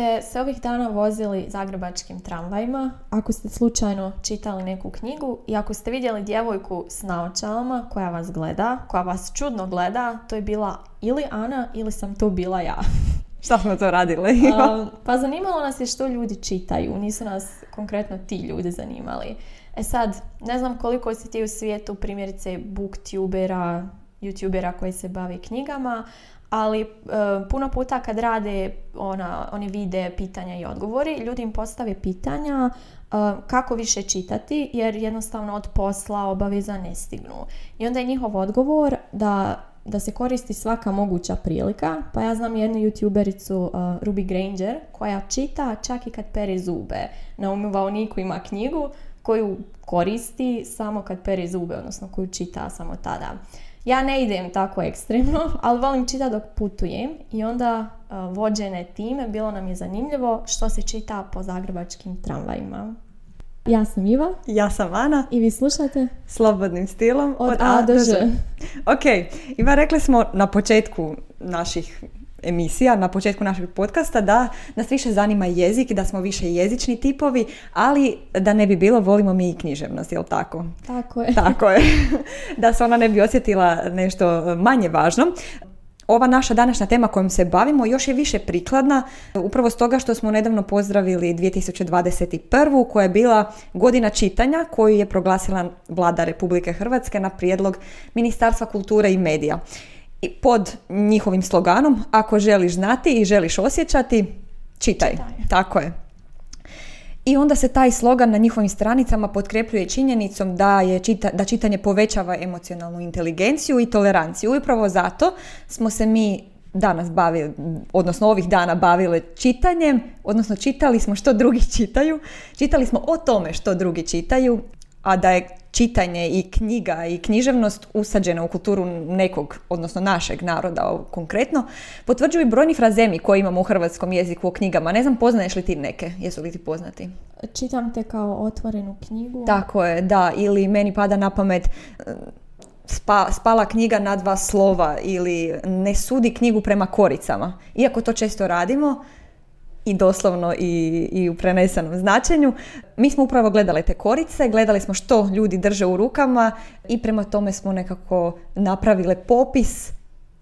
Ste se ovih dana vozili zagrebačkim tramvajima, ako ste slučajno čitali neku knjigu i ako ste vidjeli djevojku s naočalama koja vas gleda, koja vas čudno gleda, to je bila ili Ana ili sam to bila ja. Šta smo to radili? pa zanimalo nas je što ljudi čitaju, nisu nas konkretno ti ljudi zanimali. E sad, ne znam koliko si ti u svijetu primjerice booktubera, youtubera koji se bavi knjigama, ali e, puno puta kad rade ona, oni vide pitanja i odgovori, ljudi im postave pitanja e, kako više čitati jer jednostavno od posla obaveza ne stignu. I onda je njihov odgovor da da se koristi svaka moguća prilika. Pa ja znam jednu youtubericu uh, Ruby Granger koja čita čak i kad pere zube. Na umivaoniku ima knjigu koju koristi samo kad pere zube, odnosno koju čita samo tada. Ja ne idem tako ekstremno, ali volim čitati dok putujem i onda uh, vođene time bilo nam je zanimljivo što se čita po zagrebačkim tramvajima. Ja sam Iva. Ja sam Ana. I vi slušate? Slobodnim stilom od, A do Ž. Ok, Iva, rekli smo na početku naših emisija, na početku našeg podcasta da nas više zanima jezik, da smo više jezični tipovi, ali da ne bi bilo, volimo mi i književnost, jel tako? Tako je. Tako je. da se ona ne bi osjetila nešto manje važno ova naša današnja tema kojom se bavimo još je više prikladna upravo stoga što smo nedavno pozdravili 2021. koja je bila godina čitanja koju je proglasila vlada Republike Hrvatske na prijedlog Ministarstva kulture i medija. I pod njihovim sloganom ako želiš znati i želiš osjećati, čitaj. čitaj. Tako je. I onda se taj slogan na njihovim stranicama potkrepljuje činjenicom da, je čita, da čitanje povećava emocionalnu inteligenciju i toleranciju. I upravo zato smo se mi danas bavili, odnosno ovih dana bavile čitanjem, odnosno čitali smo što drugi čitaju, čitali smo o tome što drugi čitaju, a da je čitanje i knjiga i književnost usađena u kulturu nekog, odnosno našeg naroda konkretno, potvrđuju i brojni frazemi koje imamo u hrvatskom jeziku o knjigama. Ne znam, poznaješ li ti neke? Jesu li ti poznati? Čitam te kao otvorenu knjigu. Tako je, da. Ili meni pada na pamet spa, spala knjiga na dva slova ili ne sudi knjigu prema koricama. Iako to često radimo, i doslovno i, i u prenesenom značenju. Mi smo upravo gledali te korice, gledali smo što ljudi drže u rukama i prema tome smo nekako napravile popis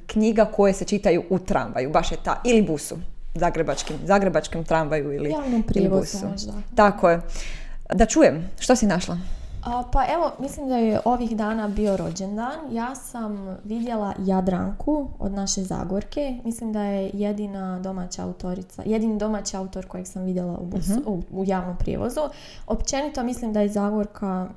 knjiga koje se čitaju u tramvaju, baš je ta, ili busu, zagrebačkim, zagrebačkim tramvaju ili, ili busu. Možda. Tako je. Da čujem, što si našla? Pa evo, mislim da je ovih dana bio rođendan. Ja sam vidjela Jadranku od naše Zagorke. Mislim da je jedina domaća autorica, jedini domaći autor kojeg sam vidjela u, mhm. u, u javnom prijevozu. Općenito mislim da je Zagorka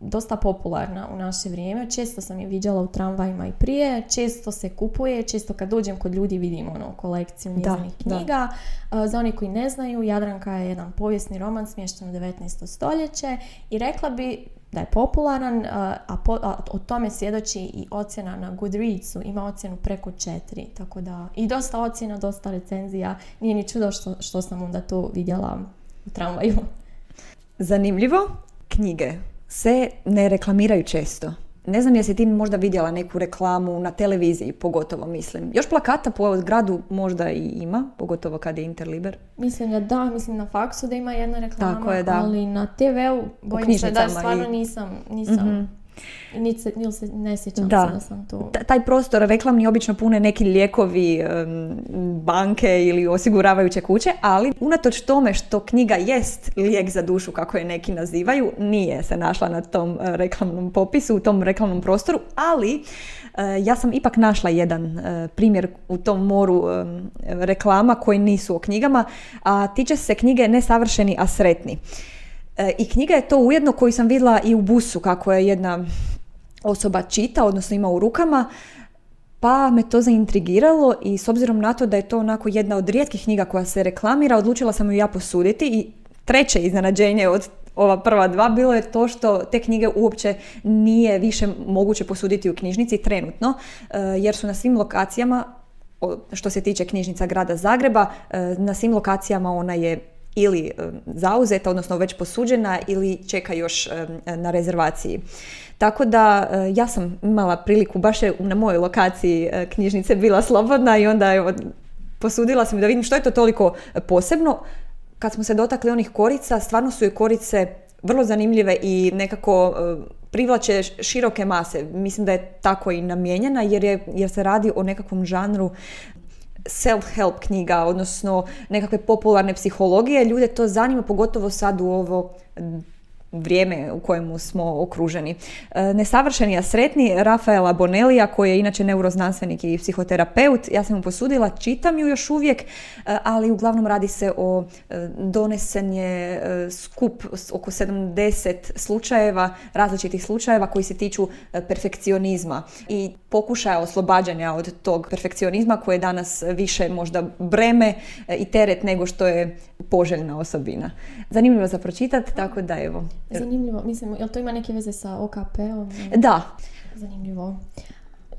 dosta popularna u naše vrijeme. Često sam je viđala u tramvajima i prije. Često se kupuje. Često kad dođem kod ljudi vidim ono kolekciju njezinih knjiga. Da. Za oni koji ne znaju, Jadranka je jedan povijesni roman smješten u 19. stoljeće i rekla bi da je popularan, a, a, o tome svjedoči i ocjena na Goodreadsu, ima ocjenu preko četiri, tako da i dosta ocjena, dosta recenzija, nije ni čudo što, što sam onda to vidjela u tramvaju. Zanimljivo, knjige se ne reklamiraju često. Ne znam jesi ti možda vidjela neku reklamu na televiziji, pogotovo mislim. Još plakata po gradu možda i ima, pogotovo kad je Interliber. Mislim da da, mislim na faksu da ima jedna reklama, Tako je, da. ali na TV-u bojim se da stvarno nisam, nisam mhm. Niti se, se ne sjećam da. da sam to... Taj prostor reklamni obično pune neki lijekovi, banke ili osiguravajuće kuće, ali unatoč tome što knjiga jest lijek za dušu, kako je neki nazivaju, nije se našla na tom e, reklamnom popisu, u tom reklamnom prostoru, ali e, ja sam ipak našla jedan e, primjer u tom moru reklama koji nisu o knjigama, a tiče se knjige Nesavršeni, a sretni. I knjiga je to ujedno koju sam vidjela i u busu kako je jedna osoba čita, odnosno ima u rukama, pa me to zaintrigiralo i s obzirom na to da je to onako jedna od rijetkih knjiga koja se reklamira, odlučila sam ju ja posuditi i treće iznenađenje od ova prva dva bilo je to što te knjige uopće nije više moguće posuditi u knjižnici trenutno, e, jer su na svim lokacijama, što se tiče knjižnica grada Zagreba, e, na svim lokacijama ona je ili e, zauzeta, odnosno već posuđena ili čeka još na rezervaciji. Tako da e, ja sam imala priliku, baš je na mojoj lokaciji e, knjižnice bila slobodna i onda je posudila sam da vidim što je to toliko posebno. Kad smo se dotakli onih korica, stvarno su i korice vrlo zanimljive i nekako e, privlače široke mase. Mislim da je tako i namijenjena jer, je, jer se radi o nekakvom žanru self-help knjiga, odnosno nekakve popularne psihologije. Ljude to zanima, pogotovo sad u ovo vrijeme u kojemu smo okruženi. E, nesavršeni, a sretni Rafaela Bonelija, koji je inače neuroznanstvenik i psihoterapeut, ja sam mu posudila, čitam ju još uvijek, e, ali uglavnom radi se o e, donesen je skup oko 70 slučajeva, različitih slučajeva koji se tiču perfekcionizma i pokušaja oslobađanja od tog perfekcionizma koje je danas više možda breme i teret nego što je poželjna osobina. Zanimljivo za pročitati, tako da evo. Zanimljivo, mislim, jel to ima neke veze sa OKP-om? Da. Zanimljivo.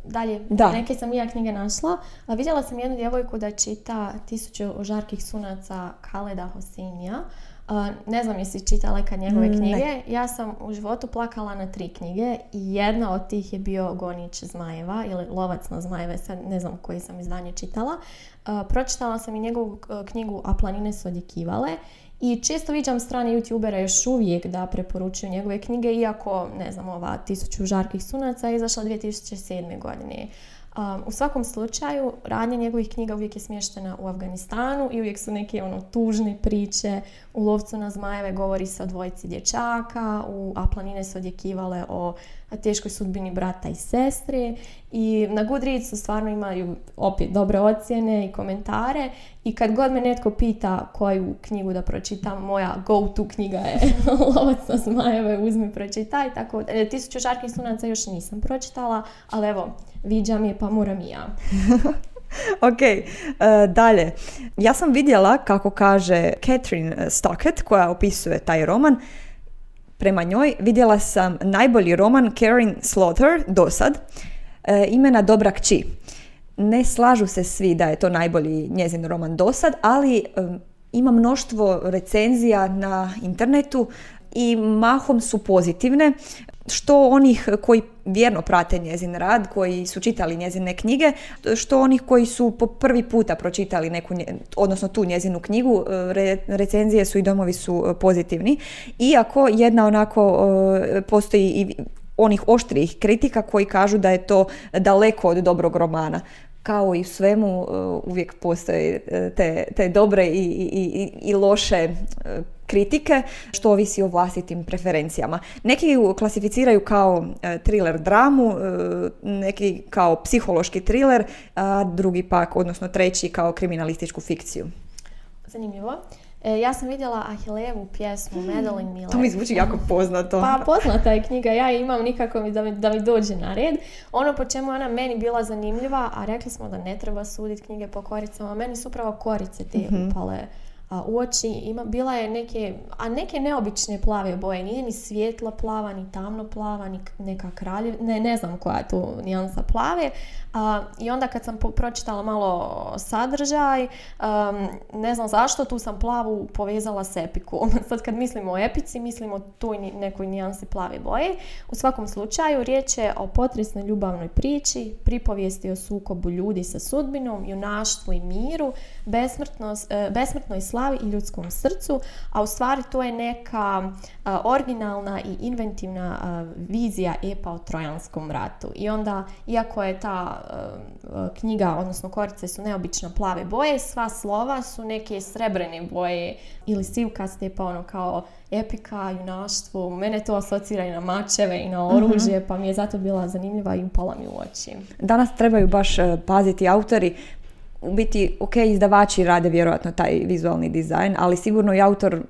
Dalje, da. neke sam ja knjige našla. A vidjela sam jednu djevojku da čita Tisuću žarkih sunaca Kaleda Hosinija. ne znam jesi čitala kad njegove mm, knjige. Ja sam u životu plakala na tri knjige i jedna od tih je bio Gonić zmajeva ili Lovac na zmajeve, sad ne znam koji sam izdanje čitala. pročitala sam i njegovu knjigu A planine su odjekivale i često viđam strane youtubera još uvijek da preporučuju njegove knjige, iako, ne znam, ova Tisuću žarkih sunaca je izašla 2007. godine. Um, u svakom slučaju, radnja njegovih knjiga uvijek je smještena u Afganistanu i uvijek su neke ono, tužne priče. U Lovcu na zmajeve govori se o dvojici dječaka, u A planine su odjekivale o teškoj sudbini brata i sestre i na Goodreadsu stvarno imaju opet dobre ocjene i komentare i kad god me netko pita koju knjigu da pročitam, moja go-to knjiga je Lovac na zmajeve, uzmi pročitaj. Tako, e, tisuću žarkih sunaca još nisam pročitala, ali evo, viđam je pa moram i ja. ok, uh, dalje. Ja sam vidjela kako kaže Catherine Stockett koja opisuje taj roman Prema njoj vidjela sam najbolji roman Karen Slaughter do sad, e, imena Dobra kći. Ne slažu se svi da je to najbolji njezin roman do sad, ali ima mnoštvo recenzija na internetu i mahom su pozitivne što onih koji vjerno prate njezin rad, koji su čitali njezine knjige, što onih koji su po prvi puta pročitali neku, odnosno tu njezinu knjigu, re, recenzije su i domovi su e, pozitivni. Iako jedna onako e, postoji i onih oštrijih kritika koji kažu da je to daleko od dobrog romana kao i svemu e, uvijek postoje te, te dobre i, i, i loše kritike, što ovisi o vlastitim preferencijama. Neki ju klasificiraju kao e, thriller dramu, e, neki kao psihološki thriller, a drugi pak, odnosno treći kao kriminalističku fikciju. Zanimljivo. E, ja sam vidjela Ahilevu pjesmu Madeline Miller. To mi zvuči jako poznato. Pa poznata je knjiga, ja imam nikako da mi, da mi dođe na red. Ono po čemu je ona meni bila zanimljiva, a rekli smo da ne treba suditi knjige po koricama, meni su upravo korice te mm upale u oči. Ima, bila je neke, a neke neobične plave boje. Nije ni svjetla plava, ni tamno plava, ni neka kraljev... Ne, ne znam koja je tu nijansa plave. A, I onda kad sam pročitala malo sadržaj, ne znam zašto, tu sam plavu povezala s epiku. Sad kad mislimo o epici, mislimo o toj nekoj nijansi plave boje. U svakom slučaju, riječ je o potresnoj ljubavnoj priči, pripovijesti o sukobu ljudi sa sudbinom, junaštvu i miru, e, besmrtnoj slavi i ljudskom srcu, a u stvari to je neka originalna i inventivna vizija epa o Trojanskom ratu. I onda, iako je ta knjiga, odnosno korice su neobično plave boje, sva slova su neke srebrene boje ili sivkaste, pa ono kao epika, junaštvo. Mene to asocira i na mačeve i na oružje, mhm. pa mi je zato bila zanimljiva i upala mi u oči. Danas trebaju baš e, paziti autori u biti, ok, izdavači rade vjerojatno taj vizualni dizajn, ali sigurno i autor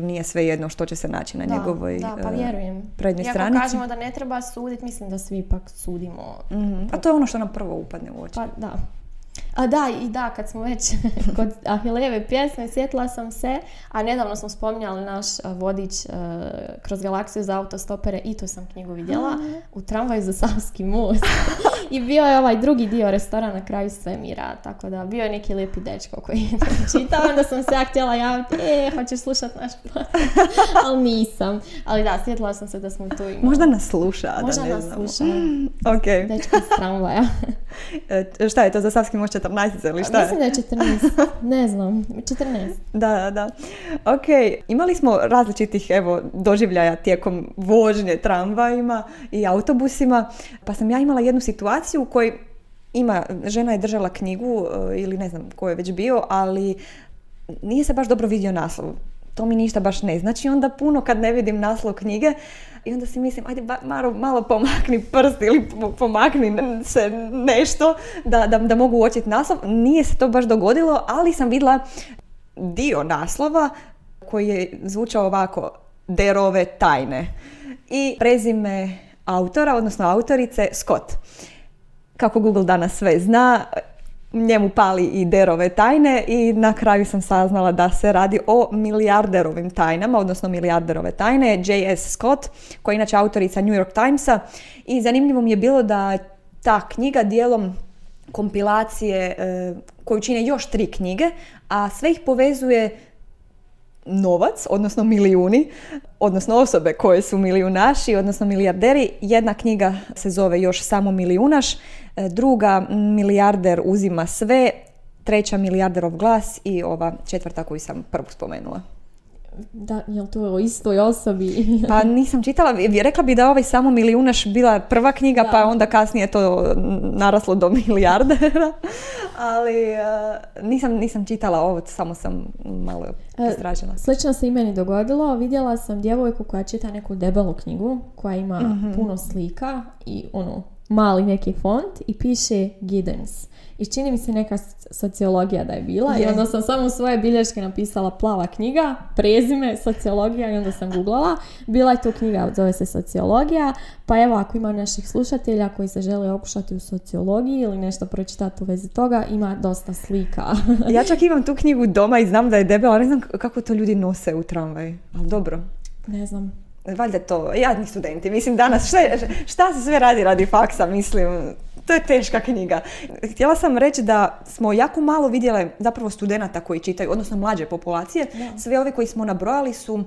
nije sve jedno što će se naći na njegovoj da, pa vjerujem. prednjoj stranici. kažemo da ne treba suditi, mislim da svi ipak sudimo. mm A to je ono što nam prvo upadne u oči. Pa da. A da, i da, kad smo već kod Ahileve pjesme, sjetila sam se, a nedavno smo spominjali naš vodič kroz galaksiju za autostopere i tu sam knjigu vidjela u tramvaju za Savski most. I bio je ovaj drugi dio restorana na kraju svemira, tako da bio je neki lijepi dečko koji je čitao, onda sam se ja htjela javiti, e, hoćeš slušat naš ali nisam. Ali da, sjetila sam se da smo tu imali. Možda nas sluša, Možda da ne nas znamo. sluša. ok. Dečko iz tramvaja. E, šta je to za Savski most 14 ili šta? Mislim da je 14, ne znam, 14. Da, da, da. Ok, imali smo različitih evo, doživljaja tijekom vožnje tramvajima i autobusima, pa sam ja imala jednu situaciju u kojoj ima, žena je držala knjigu e, ili ne znam ko je već bio, ali nije se baš dobro vidio naslov. To mi ništa baš ne znači onda puno kad ne vidim naslov knjige i onda si mislim, ajde malo, malo pomakni prst ili pomakni se nešto da, da, da mogu uočiti naslov. Nije se to baš dogodilo, ali sam vidjela dio naslova koji je zvučao ovako, derove tajne. I prezime autora, odnosno autorice, Scott. Kako Google danas sve zna, njemu pali i derove tajne i na kraju sam saznala da se radi o milijarderovim tajnama, odnosno milijarderove tajne, J.S. Scott, koja je inače autorica New York Timesa i zanimljivo mi je bilo da ta knjiga dijelom kompilacije e, koju čine još tri knjige, a sve ih povezuje novac, odnosno milijuni, odnosno osobe koje su milijunaši, odnosno milijarderi. Jedna knjiga se zove još samo milijunaš, e, druga milijarder uzima sve, treća milijarderov glas i ova četvrta koju sam prvu spomenula. Da, je to o istoj osobi? pa nisam čitala, rekla bi da ovaj samo milijunaš bila prva knjiga, pa onda kasnije to naraslo do milijardera, ali eh, nisam, nisam čitala ovo, samo sam malo eh, istražila. Slično se i meni dogodilo, vidjela sam djevojku koja čita neku debelu knjigu, koja ima mhm. puno slika i ono, mali neki font i piše Giddens i čini mi se neka sociologija da je bila i onda sam samo svoje bilješke napisala plava knjiga, prezime, sociologija i onda sam googlala. Bila je to knjiga, zove se sociologija, pa evo ako ima naših slušatelja koji se žele okušati u sociologiji ili nešto pročitati u vezi toga, ima dosta slika. ja čak imam tu knjigu doma i znam da je debela, ne znam kako to ljudi nose u tramvaj, ali dobro. Ne znam, valjda to, jadni studenti, mislim danas šta, šta se sve radi radi faksa, mislim, to je teška knjiga. Htjela sam reći da smo jako malo vidjele zapravo studenata koji čitaju, odnosno mlađe populacije. Sve ove koji smo nabrojali su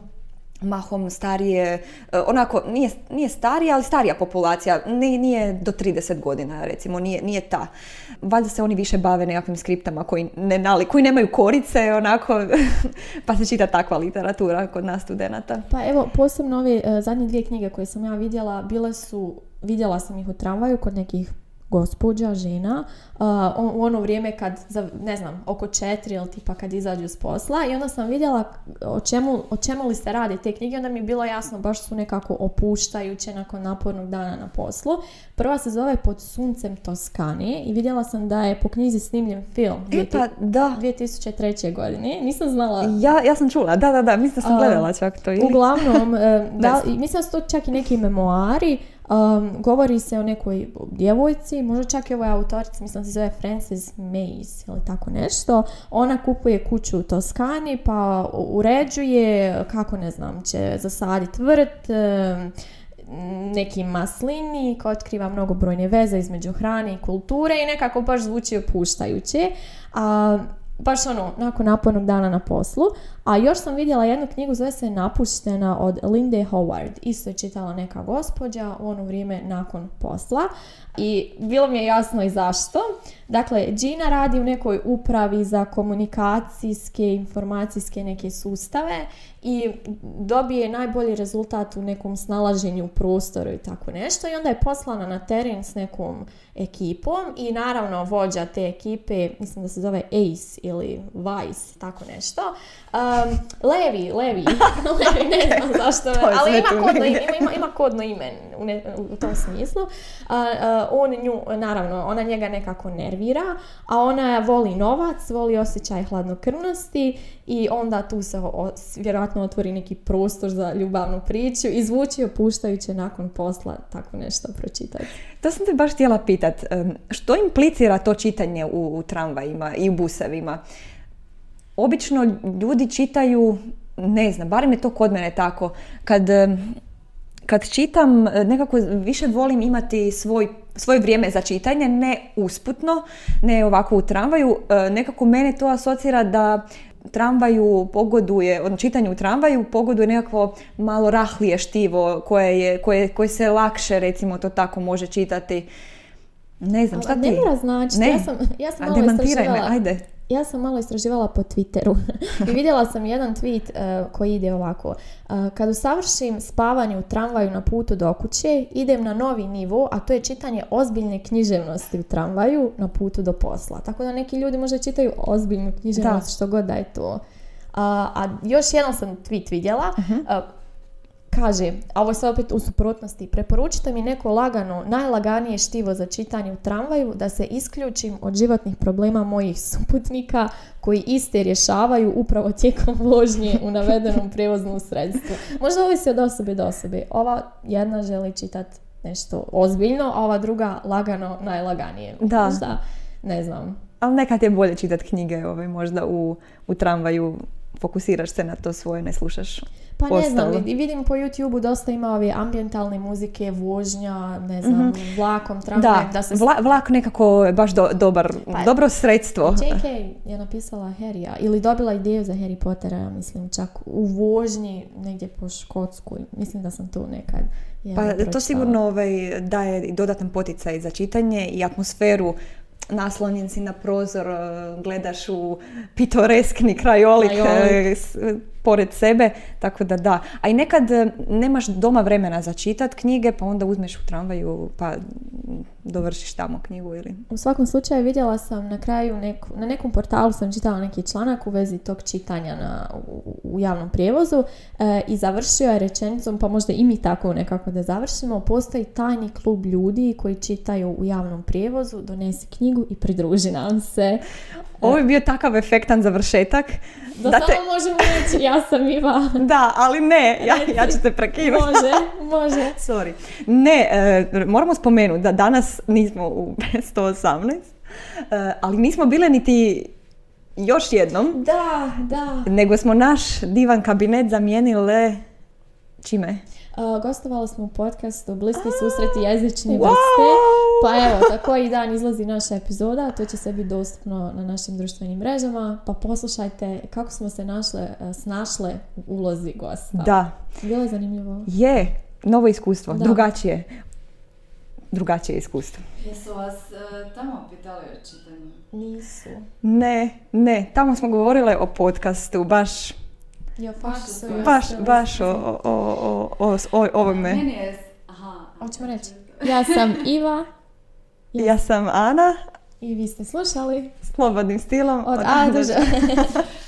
mahom starije, e, onako, nije, nije starija, ali starija populacija, nije, nije do 30 godina, recimo, nije, nije ta. Valjda se oni više bave nekakvim skriptama koji, ne nali, koji nemaju korice, onako, pa se čita takva literatura kod nas studenata. Pa evo, posebno ove uh, zadnje dvije knjige koje sam ja vidjela, bile su, vidjela sam ih u tramvaju kod nekih gospođa, žena, u ono vrijeme kad, ne znam, oko četiri ili tipa kad izađu s posla i onda sam vidjela o čemu, o čemu li se radi te knjige, onda mi je bilo jasno, baš su nekako opuštajuće nakon napornog dana na poslu. Prva se zove Pod suncem Toskani i vidjela sam da je po knjizi snimljen film. E pa, da. 2003. godine. Nisam znala. Ja, ja sam čula, da, da, da, mislim da sam gledala čak to. Uglavnom, da, mislim da su to čak i neki memoari Um, govori se o nekoj djevojci, možda čak i ovoj autorici, mislim se zove Frances Mays ili tako nešto. Ona kupuje kuću u Toskani pa uređuje, kako ne znam, će zasaditi vrt, neki maslini koji otkriva mnogobrojne veze između hrane i kulture i nekako baš zvuči opuštajuće. A, baš ono, nakon napornog dana na poslu. A još sam vidjela jednu knjigu, zove se Napuštena od Linde Howard. Isto je čitala neka gospođa u ono vrijeme nakon posla. I bilo mi je jasno i zašto. Dakle, Gina radi u nekoj upravi za komunikacijske, informacijske neke sustave i dobije najbolji rezultat u nekom snalaženju u prostoru i tako nešto i onda je poslana na teren s nekom ekipom i naravno vođa te ekipe, mislim da se zove Ace ili Vice, tako nešto. Um, Levi, Levi, Levi, ne znam zašto, ali ima kodno, ima, ima, ima kodno ime u, ne, u tom smislu. Uh, on nju, naravno, ona njega nekako nervira, a ona voli novac, voli osjećaj hladnokrvnosti i onda tu se vjerojatno otvori neki prostor za ljubavnu priču i zvuči opuštajuće nakon posla tako nešto pročitati. To sam te baš htjela pitat. Što implicira to čitanje u, tramvajima i u busevima? Obično ljudi čitaju, ne znam, barem je to kod mene tako, kad kad čitam, nekako više volim imati svoj, svoje vrijeme za čitanje, ne usputno, ne ovako u tramvaju. Nekako mene to asocira da tramvaju pogoduje, od čitanju u tramvaju pogoduje nekakvo malo rahlije štivo koje, je, koje, koje se lakše recimo to tako može čitati. Ne znam, šta ti? Ne mora znači. Ja sam, ja sam malo me, ajde. Ja sam malo istraživala po Twitteru i vidjela sam jedan tweet eh, koji ide ovako. Eh, kad usavršim spavanje u tramvaju na putu do kuće, idem na novi nivo, a to je čitanje ozbiljne književnosti u tramvaju na putu do posla. Tako da neki ljudi možda čitaju ozbiljnu književnost, Da. što god da je to. A, a još jedan sam tweet vidjela. eh, Kaže, a ovo je sve opet u suprotnosti, preporučite mi neko lagano, najlaganije štivo za čitanje u tramvaju da se isključim od životnih problema mojih suputnika koji iste rješavaju upravo tijekom vožnje u navedenom prijevoznom sredstvu. Možda ovisi od osobe do osobe. Ova jedna želi čitati nešto ozbiljno, a ova druga lagano, najlaganije. Da. Možda, ne znam. Ali nekad je bolje čitati knjige ovaj, možda u, u tramvaju, fokusiraš se na to svoje, ne slušaš Pa ne znam, ostalo. vid- vidim po YouTube-u dosta ima ove ambientalne muzike, vožnja, ne znam, vlakom, tramvajem, Da, da se... vla- vlak nekako je baš do- dobar, Pa- dobro sredstvo. JK je napisala Harrya, ili dobila ideju za Harry Pottera, ja mislim, čak u vožnji negdje po Škotskoj. Mislim da sam to nekad ja, Pa to sigurno ovaj, daje i dodatan poticaj za čitanje i atmosferu. Naslonjen si na prozor, gledaš u pitoreskni krajolik Krajolik. Pored sebe, tako da da. A i nekad eh, nemaš doma vremena za čitat knjige, pa onda uzmeš u tramvaju pa dovršiš tamo knjigu ili... U svakom slučaju vidjela sam na kraju, neku, na nekom portalu sam čitala neki članak u vezi tog čitanja na, u, u javnom prijevozu e, i završio je rečenicom, pa možda i mi tako nekako da završimo, postoji tajni klub ljudi koji čitaju u javnom prijevozu, donesi knjigu i pridruži nam se. Ovo je bio takav efektan završetak. Da, da te- samo možemo reći, ja sam Iva. Da, ali ne, ja, ja ću te prekinuti. Može, može. Sorry. Ne, e, moramo spomenuti da danas nismo u 118, e, ali nismo bile niti još jednom, Da, da. nego smo naš divan kabinet zamijenile čime? Uh, gostovali smo u podcastu Bliski susreti jezični Wow! vrste. Pa evo, tako i dan izlazi naša epizoda, to će sve biti dostupno na našim društvenim mrežama, pa poslušajte kako smo se našle, uh, snašle u ulozi gosta. Da, Bilo je zanimljivo. je, novo iskustvo, Da. drugačije. Drugačije iskustvo. Jesu vas e, tamo pitali o čitanju? Nisu. Ne, ne, tamo smo govorile o podcastu, baš, Ja, Baš baš, baš o, o, o, o, o ovome. Meni je... Aha. Hoćemo reći. Ja sam Iva Ja sam Ana, i vi ste slušali slobodnim stilom. od A do.